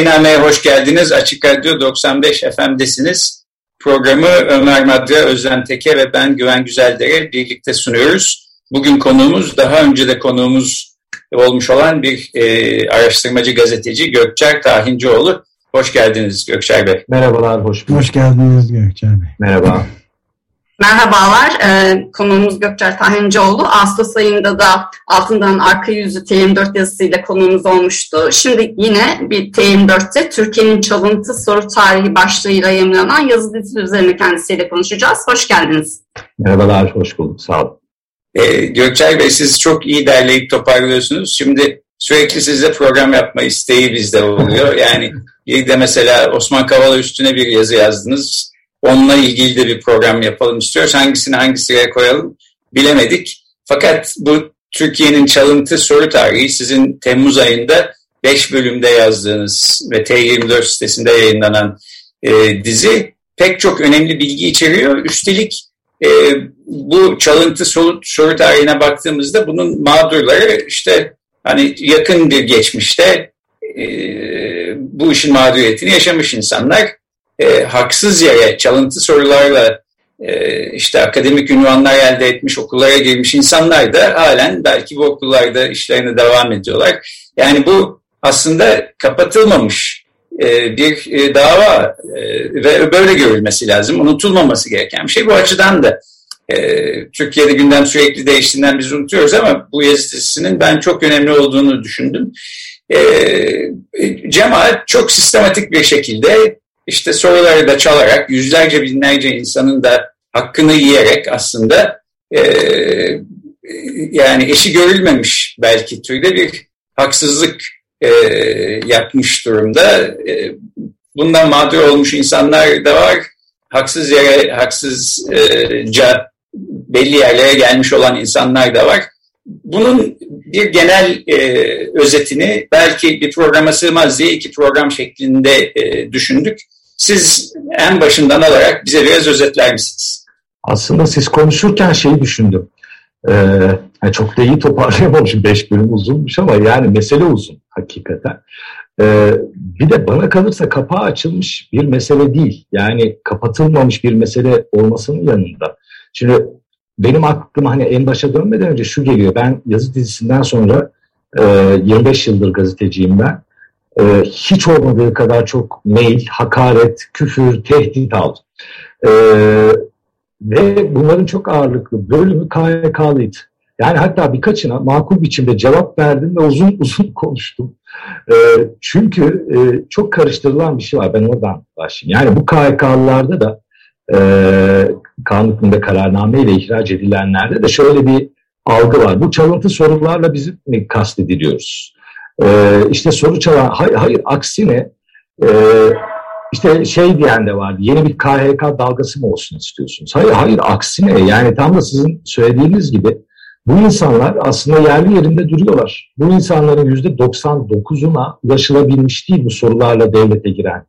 Vakainame'ye hoş geldiniz. Açık Radyo 95 FM'desiniz. Programı Ömer Madra, Özlem Teke ve ben Güven Güzeldere birlikte sunuyoruz. Bugün konuğumuz, daha önce de konuğumuz olmuş olan bir e, araştırmacı gazeteci Gökçer Tahincioğlu. Hoş geldiniz Gökçer Bey. Merhabalar, hoş bulduk. Hoş geldiniz Gökçer Bey. Merhaba. Merhabalar, ee, konuğumuz Gökçer Tahincioğlu. Ağustos ayında da altından arka yüzü TM4 yazısıyla konuğumuz olmuştu. Şimdi yine bir TM4'te Türkiye'nin çalıntı soru tarihi başlığıyla yayınlanan yazı dizisi üzerine kendisiyle konuşacağız. Hoş geldiniz. Merhabalar, hoş bulduk. Sağ olun. Ee, Gökçer Bey siz çok iyi derleyip toparlıyorsunuz. Şimdi sürekli sizle program yapma isteği bizde oluyor. Yani bir de mesela Osman Kavala üstüne bir yazı yazdınız Onunla ilgili de bir program yapalım istiyoruz. Hangisini hangi sıraya koyalım bilemedik. Fakat bu Türkiye'nin çalıntı soru tarihi sizin Temmuz ayında 5 bölümde yazdığınız ve T24 sitesinde yayınlanan e, dizi pek çok önemli bilgi içeriyor. Üstelik e, bu çalıntı soru, soru tarihine baktığımızda bunun mağdurları işte hani yakın bir geçmişte e, bu işin mağduriyetini yaşamış insanlar e, haksız yere çalıntı sorularla e, işte akademik ünvanlar elde etmiş, okullara girmiş insanlar da halen belki bu okullarda işlerine devam ediyorlar. Yani bu aslında kapatılmamış e, bir e, dava e, ve böyle görülmesi lazım. Unutulmaması gereken bir şey. Bu açıdan da e, Türkiye'de gündem sürekli değiştiğinden biz unutuyoruz ama bu yazısının ben çok önemli olduğunu düşündüm. E, cemaat çok sistematik bir şekilde işte soruları da çalarak yüzlerce binlerce insanın da hakkını yiyerek aslında e, yani eşi görülmemiş belki türde bir haksızlık e, yapmış durumda. E, bundan mağdur olmuş insanlar da var. Haksız yere, haksızca belli yerlere gelmiş olan insanlar da var. Bunun bir genel e, özetini belki bir programa sığmaz diye iki program şeklinde e, düşündük. Siz en başından alarak bize biraz özetler misiniz? Aslında siz konuşurken şeyi düşündüm. Ee, çok da iyi toparlayamamışım. Beş bölüm uzunmuş ama yani mesele uzun hakikaten. Ee, bir de bana kalırsa kapağı açılmış bir mesele değil. Yani kapatılmamış bir mesele olmasının yanında. Şimdi benim aklıma hani en başa dönmeden önce şu geliyor. Ben yazı dizisinden sonra e, 25 yıldır gazeteciyim ben e, hiç olmadığı kadar çok mail, hakaret, küfür, tehdit aldım. E, ve bunların çok ağırlıklı bölümü KYK'lıydı. Yani hatta birkaçına makul biçimde cevap verdim ve uzun uzun konuştum. E, çünkü e, çok karıştırılan bir şey var. Ben oradan başlayayım. Yani bu KYK'lılarda da e, kanun hükmünde ihraç edilenlerde de şöyle bir algı var. Bu çalıntı sorularla bizim mi kastediliyoruz? Ee, işte soru çalan, hayır, hayır aksine e, işte şey diyen de vardı, yeni bir KHK dalgası mı olsun istiyorsunuz? Hayır, hayır aksine yani tam da sizin söylediğiniz gibi bu insanlar aslında yerli yerinde duruyorlar. Bu insanların yüzde 99'una ulaşılabilmiş değil bu sorularla devlete giren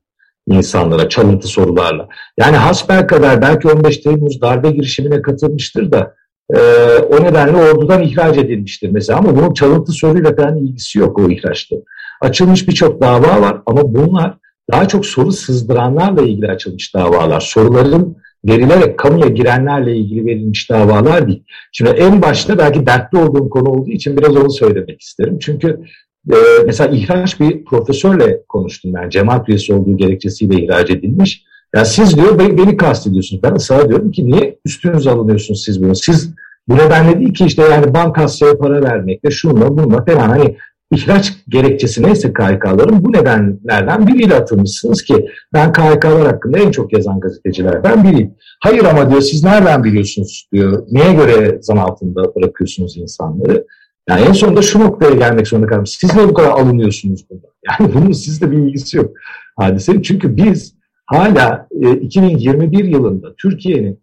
insanlara, çalıntı sorularla. Yani hasbel kadar belki 15 Temmuz darbe girişimine katılmıştır da e, o nedenle ordudan ihraç edilmiştir mesela ama bunun çalıntı soruyla falan ilgisi yok o ihraçta. Açılmış birçok dava var ama bunlar daha çok soru sızdıranlarla ilgili açılmış davalar. Soruların verilerek kamuya girenlerle ilgili verilmiş davalar değil. Şimdi en başta belki dertli olduğum konu olduğu için biraz onu söylemek isterim. Çünkü e, mesela ihraç bir profesörle konuştum ben. Cemaat üyesi olduğu gerekçesiyle ihraç edilmiş. Ya siz diyor beni, beni kastediyorsunuz. Ben sana diyorum ki niye üstünüze alınıyorsunuz siz bunu? Siz bu nedenle değil ki işte yani bankasyaya para vermekle şunla bununla falan hani ihraç gerekçesi neyse KHK'ların bu nedenlerden biriyle atılmışsınız ki ben KHK'lar hakkında en çok yazan gazetecilerden biriyim. Hayır ama diyor siz nereden biliyorsunuz diyor. Neye göre zan altında bırakıyorsunuz insanları? Yani en sonunda şu noktaya gelmek zorunda kaldım. Siz ne bu kadar alınıyorsunuz burada? Yani bunun sizde bir ilgisi yok hadise. Çünkü biz hala e, 2021 yılında Türkiye'nin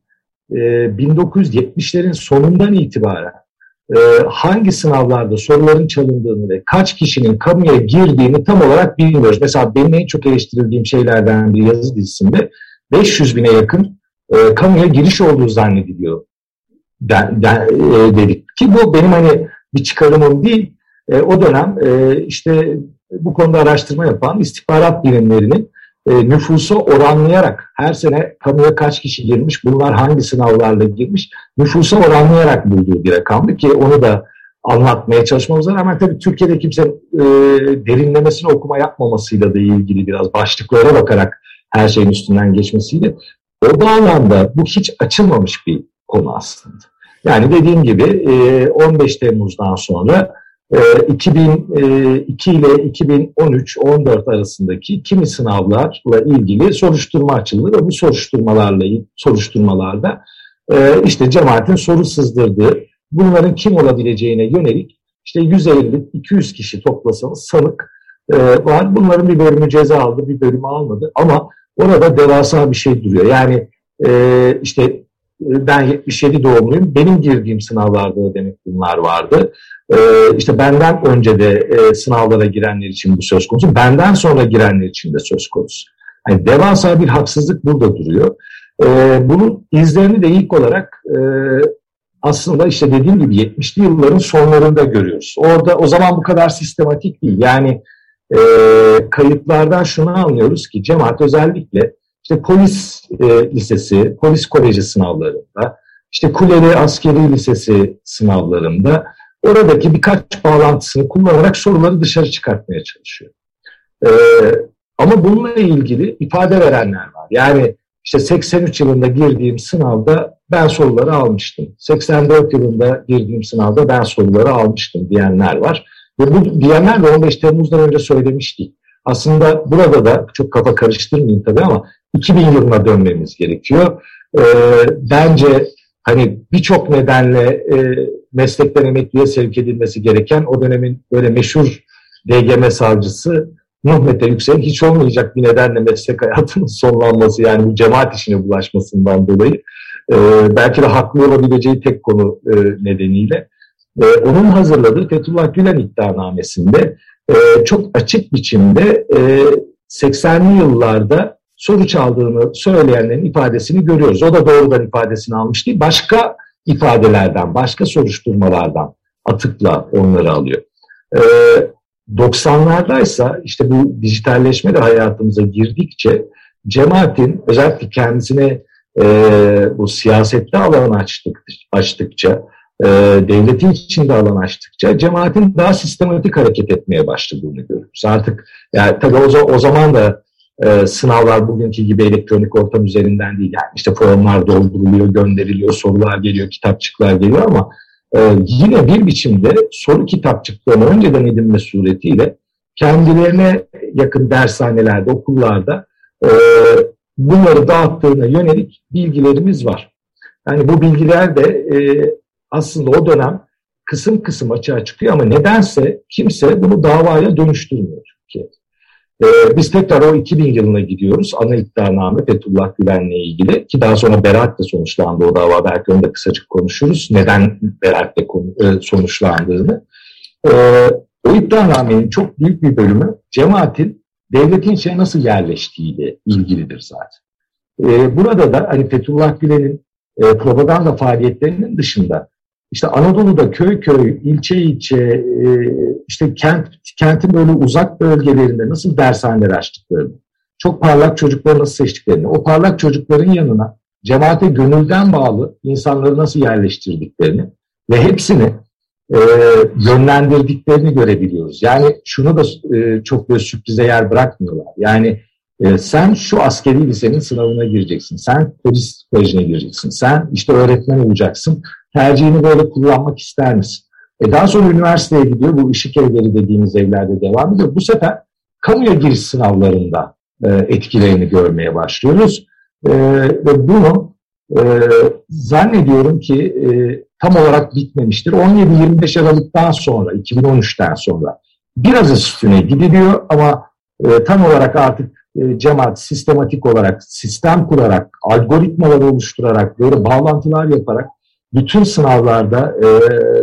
e, 1970'lerin sonundan itibaren e, hangi sınavlarda soruların çalındığını ve kaç kişinin kamuya girdiğini tam olarak bilmiyoruz. Mesela benim en çok eleştirildiğim şeylerden bir yazı dizisinde 500 bine yakın e, kamuya giriş olduğu zannediliyor den, den, e, dedik. Ki bu benim hani bir çıkarımım değil. E, o dönem e, işte bu konuda araştırma yapan istihbarat birimlerinin e, nüfusu oranlayarak her sene kamuya kaç kişi girmiş, bunlar hangi sınavlarla girmiş, nüfusu oranlayarak bulduğu bir rakamdı ki onu da anlatmaya çalışmamıza rağmen tabii Türkiye'de kimse e, derinlemesine okuma yapmamasıyla da ilgili biraz başlıklara bakarak her şeyin üstünden geçmesiyle o bağlamda bu hiç açılmamış bir konu aslında. Yani dediğim gibi 15 e, Temmuz'dan sonra 2002 e, ile 2013-14 arasındaki kimi sınavlarla ilgili soruşturma açıldı ve bu soruşturmalarla soruşturmalarda e, işte cemaatin soru sızdırdığı bunların kim olabileceğine yönelik işte 150-200 kişi toplasanız sanık var. Bunların bir bölümü ceza aldı, bir bölümü almadı ama orada devasa bir şey duruyor. Yani işte ben 77 doğumluyum. Benim girdiğim sınavlarda demek bunlar vardı. Ee, işte benden önce de e, sınavlara girenler için bu söz konusu. Benden sonra girenler için de söz konusu. Yani devasa bir haksızlık burada duruyor. Ee, bunun izlerini de ilk olarak e, aslında işte dediğim gibi 70'li yılların sonlarında görüyoruz. Orada o zaman bu kadar sistematik değil. Yani e, kayıtlardan şunu anlıyoruz ki cemaat özellikle işte polis e, lisesi, polis koleji sınavlarında, işte Kuleli Askeri Lisesi sınavlarında oradaki birkaç bağlantısını kullanarak soruları dışarı çıkartmaya çalışıyor. E, ama bununla ilgili ifade verenler var. Yani işte 83 yılında girdiğim sınavda ben soruları almıştım. 84 yılında girdiğim sınavda ben soruları almıştım diyenler var. Ve bu diyenler de 15 Temmuz'dan önce söylemiştik. Aslında burada da çok kafa karıştırmayayım tabii ama 2000 yılına dönmemiz gerekiyor. E, bence hani birçok nedenle e, meslekten emekliye sevk edilmesi gereken o dönemin böyle meşhur DGM savcısı Nuh Mete Yüksel'in hiç olmayacak bir nedenle meslek hayatının sonlanması yani bu cemaat işine bulaşmasından dolayı e, belki de haklı olabileceği tek konu e, nedeniyle e, onun hazırladığı Fethullah Gülen iddianamesinde e, çok açık biçimde e, 80'li yıllarda soru çaldığını söyleyenlerin ifadesini görüyoruz. O da doğrudan ifadesini almış değil, başka ifadelerden, başka soruşturmalardan atıkla onları alıyor. Ee, 90'lardaysa işte bu dijitalleşme de hayatımıza girdikçe cemaatin özellikle kendisine e, bu siyasette alan açtık, açtıkça, e, devletin içinde alan açtıkça cemaatin daha sistematik hareket etmeye başladığını görüyoruz. Artık yani tabii o, o zaman da e, sınavlar bugünkü gibi elektronik ortam üzerinden değil. Yani işte formlar dolduruluyor, gönderiliyor, sorular geliyor, kitapçıklar geliyor ama e, yine bir biçimde soru kitapçıklarını önceden edinme suretiyle kendilerine yakın dershanelerde, okullarda e, bunları dağıttığına yönelik bilgilerimiz var. Yani bu bilgiler de e, aslında o dönem kısım kısım açığa çıkıyor ama nedense kimse bunu davaya dönüştürmüyor Türkiye'de. Ee, biz tekrar o 2000 yılına gidiyoruz. Ana iddianame Fethullah Gülen'le ilgili ki daha sonra beraatle sonuçlandı o dava. Belki onu da kısacık konuşuruz. Neden beraatle e, sonuçlandığını. Ee, o iddianamenin çok büyük bir bölümü cemaatin devletin içine nasıl yerleştiğiyle ilgilidir zaten. Ee, burada da hani Fethullah Gülen'in e, propaganda faaliyetlerinin dışında işte Anadolu'da köy köy, ilçe ilçe, e, işte kent kentin böyle uzak bölgelerinde nasıl dershaneler açtıklarını, çok parlak çocukları nasıl seçtiklerini, o parlak çocukların yanına cemaate gönülden bağlı insanları nasıl yerleştirdiklerini ve hepsini e, yönlendirdiklerini görebiliyoruz. Yani şunu da e, çok böyle sürprize yer bırakmıyorlar. Yani e, sen şu askeri lisenin sınavına gireceksin, sen polis kolejine gireceksin, sen işte öğretmen olacaksın, tercihini böyle kullanmak ister misin? E daha sonra üniversiteye gidiyor. Bu ışık evleri dediğimiz evlerde devam ediyor. Bu sefer kamuya giriş sınavlarında e, etkilerini görmeye başlıyoruz. E, ve bunu e, zannediyorum ki e, tam olarak bitmemiştir. 17-25 Aralık'tan sonra, 2013'ten sonra biraz üstüne gidiliyor ama e, tam olarak artık e, cemaat sistematik olarak, sistem kurarak, algoritmalar oluşturarak, böyle bağlantılar yaparak bütün sınavlarda e,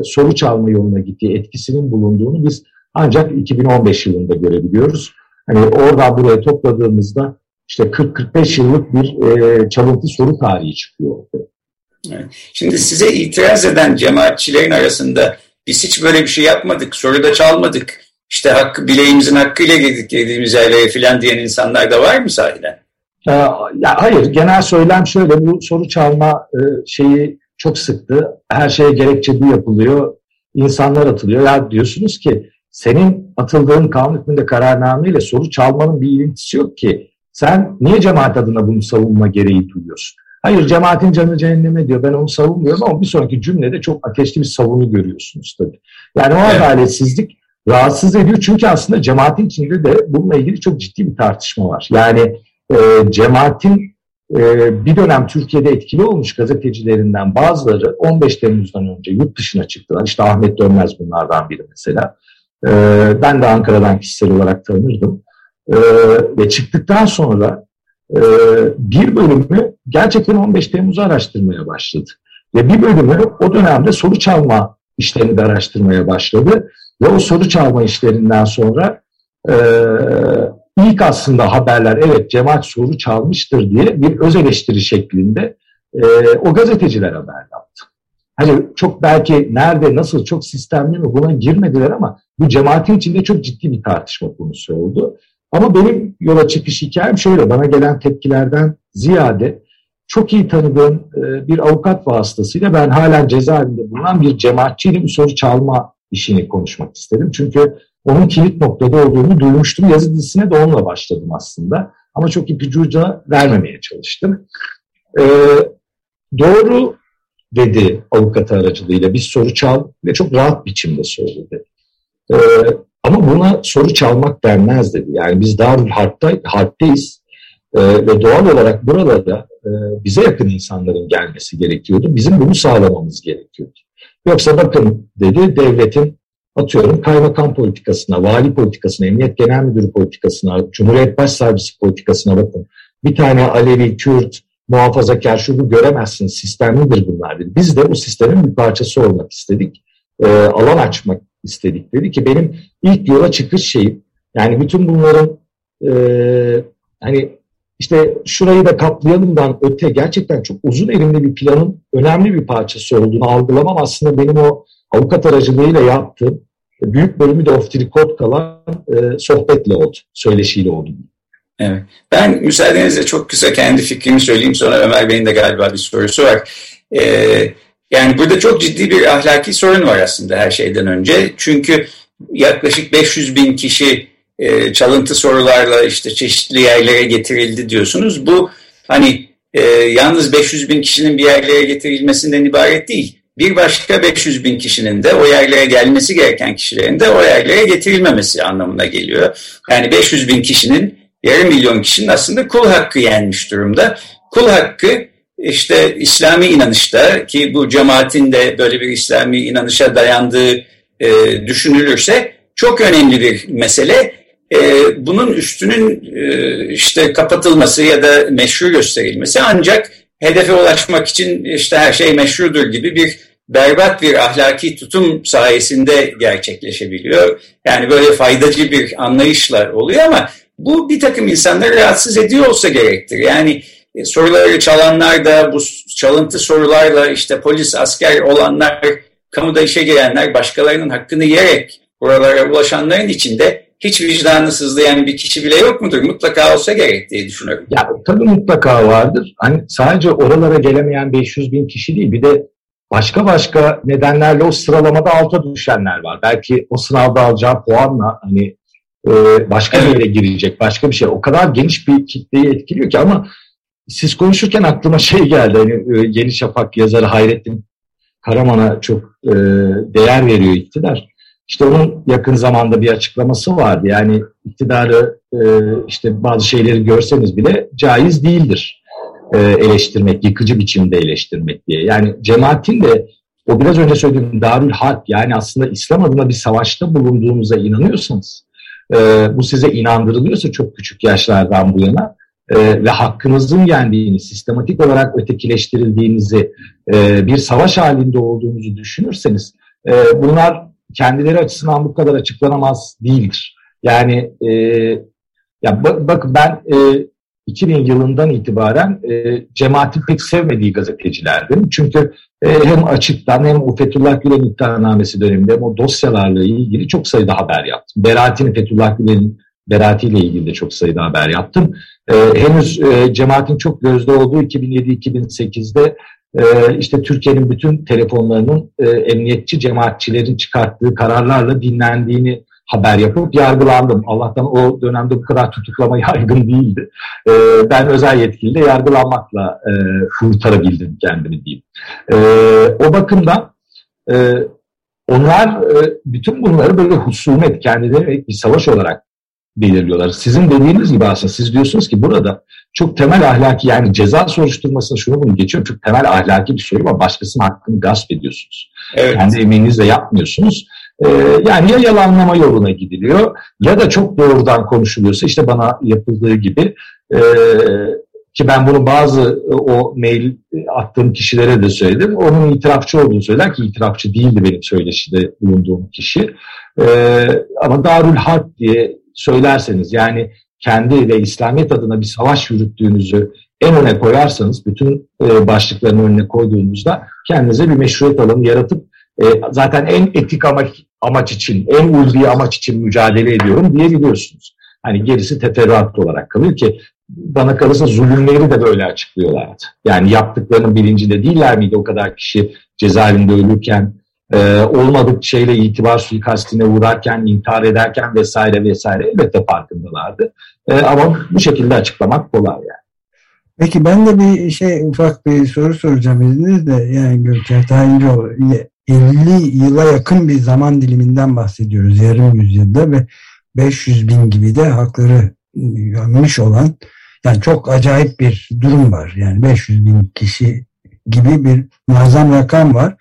soru çalma yoluna gittiği etkisinin bulunduğunu biz ancak 2015 yılında görebiliyoruz. Hani oradan buraya topladığımızda işte 40-45 yıllık bir e, çalıntı soru tarihi çıkıyor Şimdi size itiraz eden cemaatçilerin arasında biz hiç böyle bir şey yapmadık, soruda çalmadık, işte hakkı, bileğimizin hakkıyla girdik girdiğimiz yerlere filan diyen insanlar da var mı sahiden? Ee, ya hayır, genel söylem şöyle, bu soru çalma e, şeyi çok sıktı. Her şeye gerekçe bu yapılıyor, insanlar atılıyor. Ya diyorsunuz ki senin atıldığın kanun hükmünde kararnameyle soru çalmanın bir ilintisi yok ki. Sen niye cemaat adına bunu savunma gereği duyuyorsun? Hayır cemaatin canı cehenneme diyor. Ben onu savunmuyorum ama bir sonraki cümlede çok ateşli bir savunu görüyorsunuz tabii. Yani o evet. adaletsizlik rahatsız ediyor. Çünkü aslında cemaatin içinde de bununla ilgili çok ciddi bir tartışma var. Yani e, cemaatin bir dönem Türkiye'de etkili olmuş gazetecilerinden bazıları 15 Temmuz'dan önce yurt dışına çıktılar. İşte Ahmet Dönmez bunlardan biri mesela. E, ben de Ankara'dan kişisel olarak tanırdım. E, ve çıktıktan sonra e, bir bölümü gerçekten 15 Temmuz'u araştırmaya başladı. Ve bir bölümü o dönemde soru çalma işlerini de araştırmaya başladı. Ve o soru çalma işlerinden sonra e, ilk aslında haberler evet cemaat soru çalmıştır diye bir öz eleştiri şeklinde e, o gazeteciler haber yaptı. Hani çok belki nerede, nasıl, çok sistemli mi buna girmediler ama bu cemaatin içinde çok ciddi bir tartışma konusu oldu. Ama benim yola çıkış hikayem şöyle, bana gelen tepkilerden ziyade çok iyi tanıdığım e, bir avukat vasıtasıyla ben halen cezaevinde bulunan bir cemaatçiyle bir soru çalma işini konuşmak istedim. Çünkü onun kilit noktada olduğunu duymuştum. Yazı dizisine de onunla başladım aslında. Ama çok ipucu uca vermemeye çalıştım. Ee, doğru dedi avukat aracılığıyla bir soru çal ve çok rahat biçimde söyledi. Ee, ama buna soru çalmak denmez dedi. Yani biz Darül Harp'ta, Harp'teyiz ee, ve doğal olarak buralara e, bize yakın insanların gelmesi gerekiyordu. Bizim bunu sağlamamız gerekiyordu. Yoksa bakın dedi devletin atıyorum kaymakam politikasına, vali politikasına, emniyet genel müdürü politikasına, Cumhuriyet Başsavcısı politikasına bakın. Bir tane Alevi, Kürt, muhafazakar şunu göremezsiniz. Sistemlidir bunlar dedi. Biz de bu sistemin bir parçası olmak istedik. E, alan açmak istedik dedi ki benim ilk yola çıkış şeyim yani bütün bunların e, hani işte şurayı da kaplayalımdan öte gerçekten çok uzun erimli bir planın önemli bir parçası olduğunu algılamam aslında benim o avukat aracılığıyla yaptığım büyük bölümü de the kalan e, sohbetle oldu, söyleşiyle oldu. Evet. Ben müsaadenizle çok kısa kendi fikrimi söyleyeyim sonra Ömer Bey'in de galiba bir sorusu var. Ee, yani burada çok ciddi bir ahlaki sorun var aslında her şeyden önce. Çünkü yaklaşık 500 bin kişi e, çalıntı sorularla işte çeşitli yerlere getirildi diyorsunuz. Bu hani e, yalnız 500 bin kişinin bir yerlere getirilmesinden ibaret değil. Bir başka 500 bin kişinin de o yerlere gelmesi gereken kişilerin de o yerlere getirilmemesi anlamına geliyor. Yani 500 bin kişinin yarım milyon kişinin aslında kul hakkı yenmiş durumda. Kul hakkı işte İslami inanışta ki bu cemaatin de böyle bir İslami inanışa dayandığı e, düşünülürse çok önemli bir mesele. E, bunun üstünün e, işte kapatılması ya da meşru gösterilmesi ancak hedefe ulaşmak için işte her şey meşrudur gibi bir berbat bir ahlaki tutum sayesinde gerçekleşebiliyor. Yani böyle faydacı bir anlayışla oluyor ama bu bir takım insanları rahatsız ediyor olsa gerektir. Yani e, soruları çalanlar da bu çalıntı sorularla işte polis, asker olanlar, kamuda işe girenler, başkalarının hakkını yiyerek buralara ulaşanların içinde hiç vicdanı sızlayan bir kişi bile yok mudur? Mutlaka olsa gerek diye düşünüyorum. Ya tabii mutlaka vardır. Hani sadece oralara gelemeyen 500 bin kişi değil bir de başka başka nedenlerle o sıralamada alta düşenler var. Belki o sınavda alacağı puanla hani e, başka bir yere girecek, başka bir şey. O kadar geniş bir kitleyi etkiliyor ki ama siz konuşurken aklıma şey geldi. Hani e, Yeni Şafak yazarı Hayrettin Karaman'a çok e, değer veriyor iktidar. İşte onun yakın zamanda bir açıklaması vardı. Yani iktidarı e, işte bazı şeyleri görseniz bile caiz değildir e, eleştirmek, yıkıcı biçimde eleştirmek diye. Yani cemaatin de o biraz önce söylediğim Darül Harp yani aslında İslam adına bir savaşta bulunduğunuza inanıyorsanız e, bu size inandırılıyorsa çok küçük yaşlardan bu yana e, ve hakkınızın yendiğini, sistematik olarak ötekileştirildiğinizi, e, bir savaş halinde olduğunuzu düşünürseniz e, bunlar kendileri açısından bu kadar açıklanamaz değildir. Yani e, ya bak, bak ben e, 2000 yılından itibaren e, cemaatin pek sevmediği gazetecilerdim. Çünkü e, hem açıktan hem o Fethullah Gülen iddianamesi döneminde hem o dosyalarla ilgili çok sayıda haber yaptım. Berati'nin Fethullah Gülen'in Berati ile ilgili de çok sayıda haber yaptım. E, henüz e, cemaatin çok gözde olduğu 2007-2008'de e, işte Türkiye'nin bütün telefonlarının e, emniyetçi cemaatçilerin çıkarttığı kararlarla dinlendiğini haber yapıp yargılandım. Allah'tan o dönemde bu kadar tutuklama yaygın değildi. E, ben özel yetkiliyle yargılanmakla e, kurtarabildim kendimi diyeyim. E, o bakımdan e, onlar e, bütün bunları böyle husumet kendileri bir savaş olarak belirliyorlar. Sizin dediğiniz gibi aslında siz diyorsunuz ki burada çok temel ahlaki yani ceza soruşturmasını şunu bunu geçiyor. Çok temel ahlaki bir soru var. Başkasının hakkını gasp ediyorsunuz. Evet. Kendi emeğinizle yapmıyorsunuz. Ee, yani ya yalanlama yoluna gidiliyor ya da çok doğrudan konuşuluyorsa işte bana yapıldığı gibi e, ki ben bunu bazı o mail attığım kişilere de söyledim. Onun itirafçı olduğunu söyler ki itirafçı değildi benim söyleşide bulunduğum kişi. Ee, ama Darül Harp diye söylerseniz yani kendi ve İslamiyet adına bir savaş yürüttüğünüzü en öne koyarsanız, bütün e, başlıkların önüne koyduğunuzda kendinize bir meşruiyet alanı yaratıp e, zaten en etik amaç, amaç için, en ulvi amaç için mücadele ediyorum diyebiliyorsunuz. Hani gerisi teferruat olarak kalıyor ki bana kalırsa zulümleri de böyle açıklıyorlardı. Yani yaptıklarının bilincinde değiller miydi o kadar kişi cezaevinde ölürken e, olmadık şeyle itibar suikastine uğrarken, intihar ederken vesaire vesaire elbette farkındalardı. E, ama bu şekilde açıklamak kolay yani. Peki ben de bir şey ufak bir soru soracağım izninizle. Yani Görker Tayincioğlu 50 yıla yakın bir zaman diliminden bahsediyoruz yarım yüzyılda ve 500 bin gibi de hakları görmüş olan yani çok acayip bir durum var. Yani 500 bin kişi gibi bir muazzam rakam var.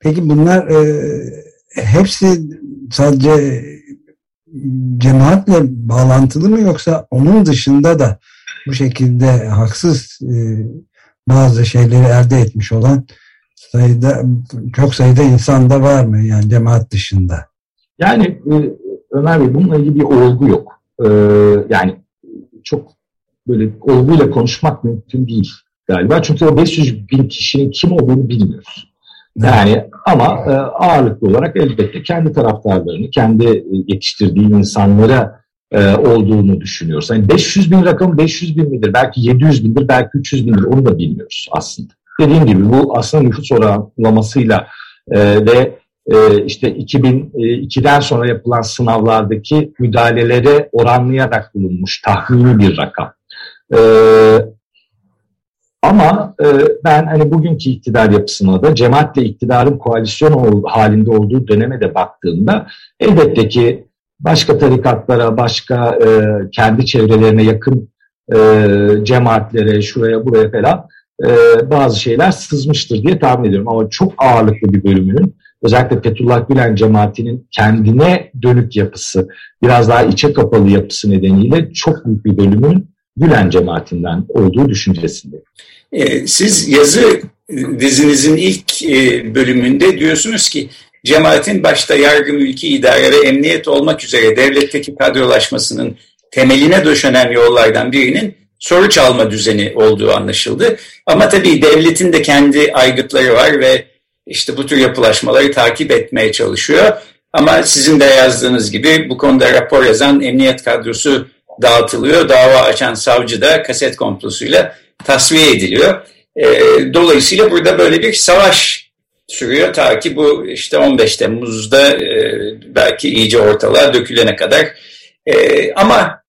Peki bunlar e, hepsi sadece cemaatle bağlantılı mı yoksa onun dışında da bu şekilde haksız e, bazı şeyleri elde etmiş olan sayıda çok sayıda insan da var mı yani cemaat dışında? Yani e, Ömer Bey bununla ilgili bir olgu yok. E, yani çok böyle olguyla konuşmak mümkün değil galiba. Çünkü o 500 bin kişinin kim olduğunu bilmiyoruz. Yani ama e, ağırlıklı olarak elbette kendi taraftarlarını, kendi yetiştirdiği insanlara e, olduğunu düşünüyoruz. Yani 500 bin rakam 500 bin midir? Belki 700 bindir, belki 300 bindir. Onu da bilmiyoruz aslında. Dediğim gibi bu aslında nüfus oranlamasıyla e, ve işte 2002'den sonra yapılan sınavlardaki müdahalelere oranlayarak bulunmuş tahmini bir rakam. E, ama e, ben hani bugünkü iktidar yapısına da cemaatle iktidarın koalisyon halinde olduğu döneme de baktığımda elbette ki başka tarikatlara, başka e, kendi çevrelerine yakın e, cemaatlere, şuraya buraya falan e, bazı şeyler sızmıştır diye tahmin ediyorum. Ama çok ağırlıklı bir bölümünün özellikle Fethullah Gülen cemaatinin kendine dönük yapısı, biraz daha içe kapalı yapısı nedeniyle çok büyük bir bölümün Gülen cemaatinden olduğu düşüncesinde. Ee, siz yazı dizinizin ilk e, bölümünde diyorsunuz ki cemaatin başta yargı, mülki idare ve emniyet olmak üzere devletteki kadrolaşmasının temeline döşenen yollardan birinin soru çalma düzeni olduğu anlaşıldı. Ama tabii devletin de kendi aygıtları var ve işte bu tür yapılaşmaları takip etmeye çalışıyor. Ama sizin de yazdığınız gibi bu konuda rapor yazan emniyet kadrosu dağıtılıyor. Dava açan savcı da kaset komplosuyla tasfiye ediliyor. E, dolayısıyla burada böyle bir savaş sürüyor ta ki bu işte 15 Temmuz'da e, belki iyice ortalığa dökülene kadar. E, ama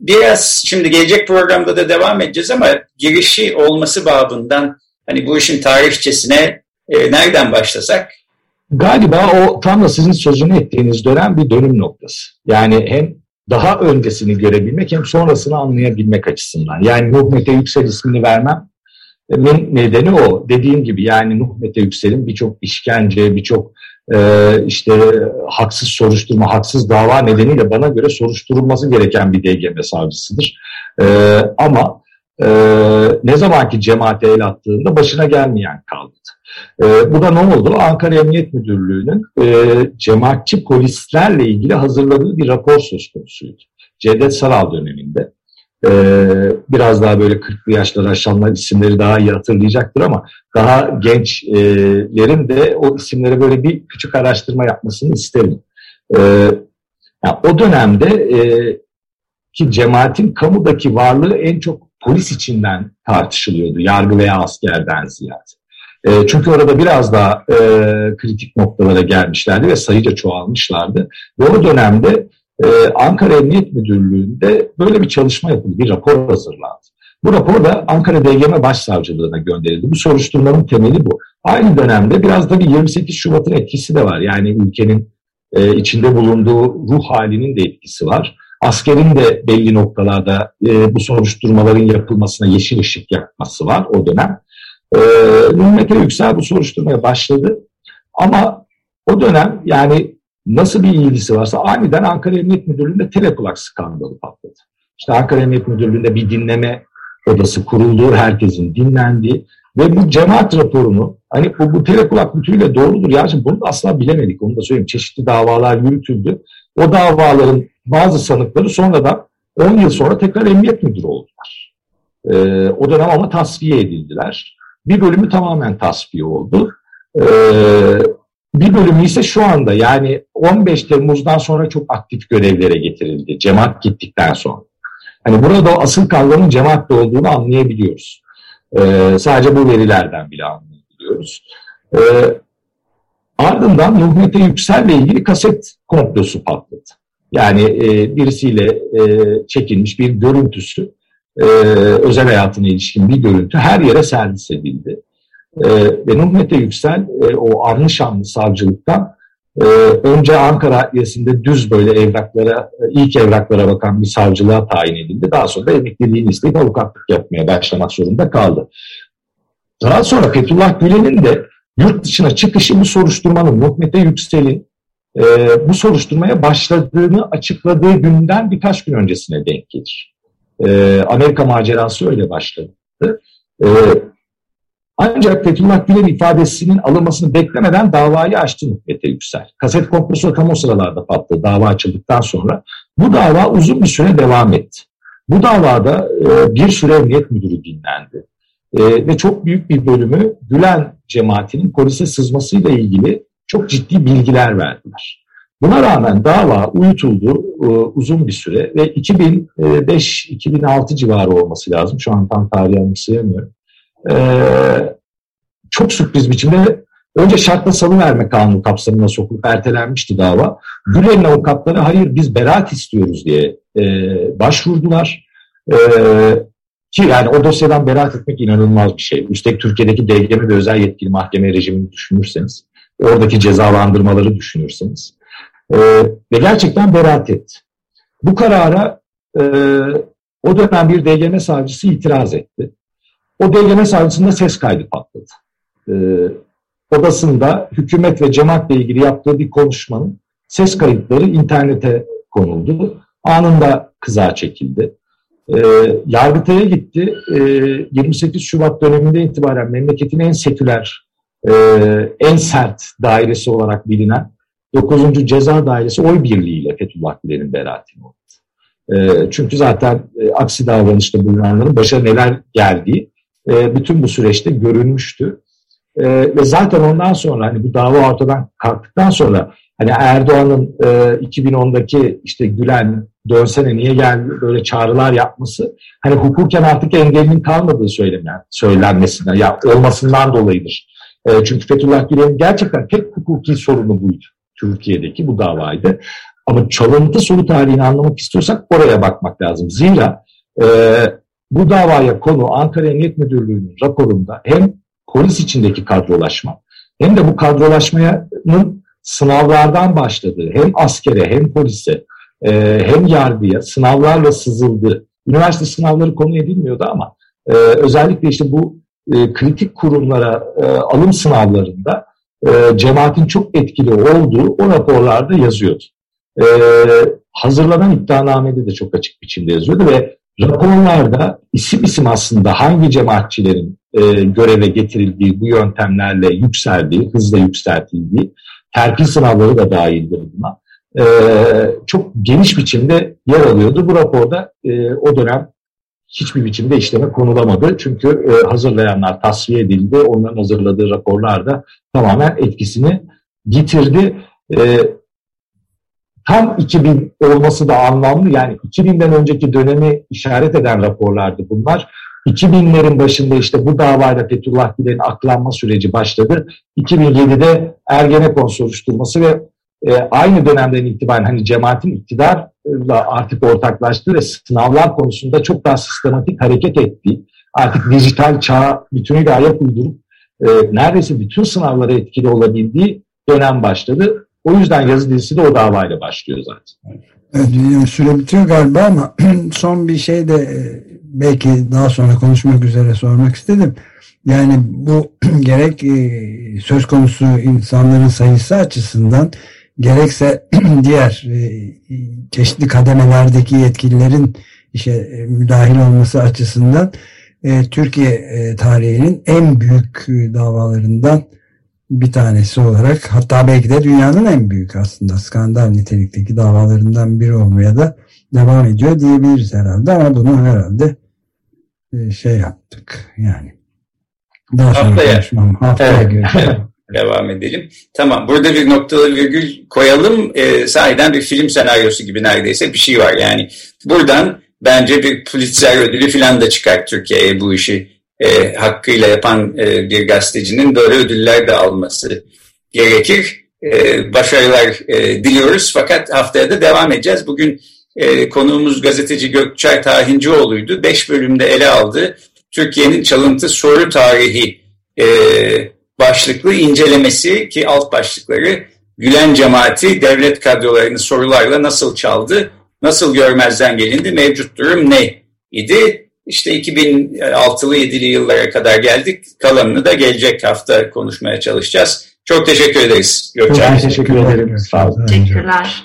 biraz şimdi gelecek programda da devam edeceğiz ama girişi olması babından hani bu işin tarihçesine E, nereden başlasak? Galiba o tam da sizin sözünü ettiğiniz dönem bir dönüm noktası. Yani hem daha öncesini görebilmek hem sonrasını anlayabilmek açısından. Yani Nuh Mete Yüksel ismini vermem nedeni o. Dediğim gibi yani Nuh Mete Yüksel'in birçok işkence, birçok e, işte haksız soruşturma, haksız dava nedeniyle bana göre soruşturulması gereken bir DGM savcısıdır. E, ama e, ne zamanki cemaate el attığında başına gelmeyen kaldı. E, bu da ne oldu? Ankara Emniyet Müdürlüğü'nün e, cemaatçi polislerle ilgili hazırladığı bir rapor söz konusuydu. Cevdet Saral döneminde. E, biraz daha böyle 40'lı yaşları aşanlar isimleri daha iyi hatırlayacaktır ama daha gençlerin de o isimlere böyle bir küçük araştırma yapmasını isterim. E, yani o dönemde e, ki cemaatin kamudaki varlığı en çok polis içinden tartışılıyordu. Yargı veya askerden ziyade. E, çünkü orada biraz daha e, kritik noktalara gelmişlerdi ve sayıca çoğalmışlardı. Ve o dönemde e, Ankara Emniyet Müdürlüğü'nde böyle bir çalışma yapıldı, bir rapor hazırlandı. Bu rapor da Ankara DGM Başsavcılığına gönderildi. Bu soruşturmanın temeli bu. Aynı dönemde biraz da bir 28 Şubat'ın etkisi de var. Yani ülkenin e, içinde bulunduğu ruh halinin de etkisi var. Askerin de belli noktalarda e, bu soruşturmaların yapılmasına yeşil ışık yakması var o dönem. E, Yüksel bu soruşturmaya başladı. Ama o dönem yani nasıl bir ilgisi varsa aniden Ankara Emniyet Müdürlüğü'nde telekulak skandalı patladı. İşte Ankara Emniyet Müdürlüğü'nde bir dinleme odası kuruldu, herkesin dinlendiği ve bu cemaat raporunu hani bu, bu telekulak bütünüyle doğrudur ya şimdi bunu da asla bilemedik onu da söyleyeyim. Çeşitli davalar yürütüldü. O davaların bazı sanıkları sonradan 10 yıl sonra tekrar emniyet müdürü oldular. Ee, o dönem ama tasfiye edildiler. Bir bölümü tamamen tasfiye oldu. Ee, bir bölümü ise şu anda yani 15 Temmuz'dan sonra çok aktif görevlere getirildi. Cemaat gittikten sonra. Hani burada asıl kavramın cemaatte olduğunu anlayabiliyoruz. Ee, sadece bu verilerden bile anlayabiliyoruz. Ee, ardından Nuh Yüksel ile ilgili kaset komplosu patladı. Yani e, birisiyle e, çekilmiş bir görüntüsü, e, özel hayatına ilişkin bir görüntü her yere servis edildi. E, ve Nuh Yüksel e, o anlı şanlı savcılıktan e, önce Ankara Adliyesi'nde düz böyle evraklara, ilk evraklara bakan bir savcılığa tayin edildi. Daha sonra da emekliliğini avukatlık yapmaya başlamak zorunda kaldı. Daha sonra Fethullah Gülen'in de yurt dışına çıkışı bu soruşturmanın Nuh Yüksel'in e, bu soruşturmaya başladığını açıkladığı günden birkaç gün öncesine denk gelir. E, Amerika macerası öyle başladı. E, ancak Fethullah Gülen ifadesinin alınmasını beklemeden davayı açtı Mete Yüksel. Kaset komplosu tam o sıralarda patladı dava açıldıktan sonra. Bu dava uzun bir süre devam etti. Bu davada e, bir süre emniyet müdürü dinlendi. E, ve çok büyük bir bölümü Gülen cemaatinin polise sızmasıyla ilgili çok ciddi bilgiler verdiler. Buna rağmen dava uyutuldu e, uzun bir süre ve 2005-2006 civarı olması lazım. Şu an tam tarihi anımsayamıyorum. E, çok sürpriz biçimde önce şartla salıverme kanunu kapsamına sokulup ertelenmişti dava. Gülen'in avukatları hayır biz beraat istiyoruz diye e, başvurdular. E, ki yani o dosyadan beraat etmek inanılmaz bir şey. Üstelik Türkiye'deki DGM ve özel yetkili mahkeme rejimini düşünürseniz oradaki cezalandırmaları düşünürseniz. E, ve gerçekten beraat etti. Bu karara e, o dönem bir DGM savcısı itiraz etti. O DGM savcısında ses kaydı patladı. E, odasında hükümet ve cemaatle ilgili yaptığı bir konuşmanın ses kayıtları internete konuldu. Anında kıza çekildi. E, Yargıtay'a gitti. E, 28 Şubat döneminde itibaren memleketin en seküler e, en sert dairesi olarak bilinen 9. Ceza Dairesi oy birliğiyle Fethullah Gülen'in beraatini oldu. E, çünkü zaten e, aksi davranışta bulunanların başa neler geldiği e, bütün bu süreçte görülmüştü. E, ve zaten ondan sonra hani bu dava ortadan kalktıktan sonra hani Erdoğan'ın e, 2010'daki işte Gülen dönsene niye geldi böyle çağrılar yapması hani hukuken artık engelinin kalmadığı söylenen, söylenmesinden ya olmasından dolayıdır. E, çünkü Fethullah Gülen'in gerçekten tek hukuki sorunu buydu. Türkiye'deki bu davaydı. Ama çalıntı soru tarihini anlamak istiyorsak oraya bakmak lazım. Zira e, bu davaya konu Ankara Emniyet Müdürlüğü'nün raporunda hem polis içindeki kadrolaşma hem de bu kadrolaşmanın sınavlardan başladığı hem askere hem polise e, hem yargıya sınavlarla sızıldı. Üniversite sınavları konu edilmiyordu ama e, özellikle işte bu e, kritik kurumlara e, alım sınavlarında e, cemaatin çok etkili olduğu o raporlarda yazıyordu. E, hazırlanan iddianamede de çok açık biçimde yazıyordu ve raporlarda isim isim aslında hangi cemaatçilerin e, göreve getirildiği, bu yöntemlerle yükseldiği, hızla yükseltildiği, terfi sınavları da dahildir buna. E, çok geniş biçimde yer alıyordu. Bu raporda e, o dönem hiçbir biçimde işleme konulamadı. Çünkü e, hazırlayanlar tasfiye edildi. Onların hazırladığı raporlar da tamamen etkisini yitirdi. E, tam 2000 olması da anlamlı. Yani 2000'den önceki dönemi işaret eden raporlardı bunlar. 2000'lerin başında işte bu davayla Fethullah Gülen'in aklanma süreci başladı. 2007'de Ergenekon soruşturması ve e, aynı dönemden itibaren hani cemaatin iktidarla artık ortaklaştı ve sınavlar konusunda çok daha sistematik hareket etti. Artık dijital çağa bütünüyle ayak uydurup e, neredeyse bütün sınavlara etkili olabildiği dönem başladı. O yüzden yazı dizisi de o davayla başlıyor zaten. Evet, süre bitiyor galiba ama son bir şey de e, belki daha sonra konuşmak üzere sormak istedim. Yani bu gerek e, söz konusu insanların sayısı açısından gerekse diğer e, çeşitli kademelerdeki yetkililerin işe müdahil olması açısından Türkiye tarihinin en büyük davalarından bir tanesi olarak hatta belki de dünyanın en büyük aslında skandal nitelikteki davalarından biri olmaya da devam ediyor diyebiliriz herhalde ama bunu herhalde e, şey yaptık yani. Daha sonra haftaya, konuşmam. Haftaya evet. devam edelim. Tamam burada bir noktalı virgül koyalım. E, sahiden bir film senaryosu gibi neredeyse bir şey var. Yani buradan bence bir Pulitzer ödülü falan da çıkar Türkiye'ye bu işi e, hakkıyla yapan e, bir gazetecinin böyle ödüller de alması gerekir. E, başarılar e, diliyoruz fakat haftaya da devam edeceğiz. Bugün e, konuğumuz gazeteci Gökçay Tahincioğlu'ydu. Beş bölümde ele aldı. Türkiye'nin çalıntı soru tarihi e, başlıklı incelemesi ki alt başlıkları Gülen cemaati devlet kadrolarını sorularla nasıl çaldı, nasıl görmezden gelindi, mevcut durum ne idi? İşte 2006'lı 7'li yıllara kadar geldik. Kalanını da gelecek hafta konuşmaya çalışacağız. Çok teşekkür ederiz Gökçen. Çok teşekkür ederim. Sağ olun. Teşekkürler.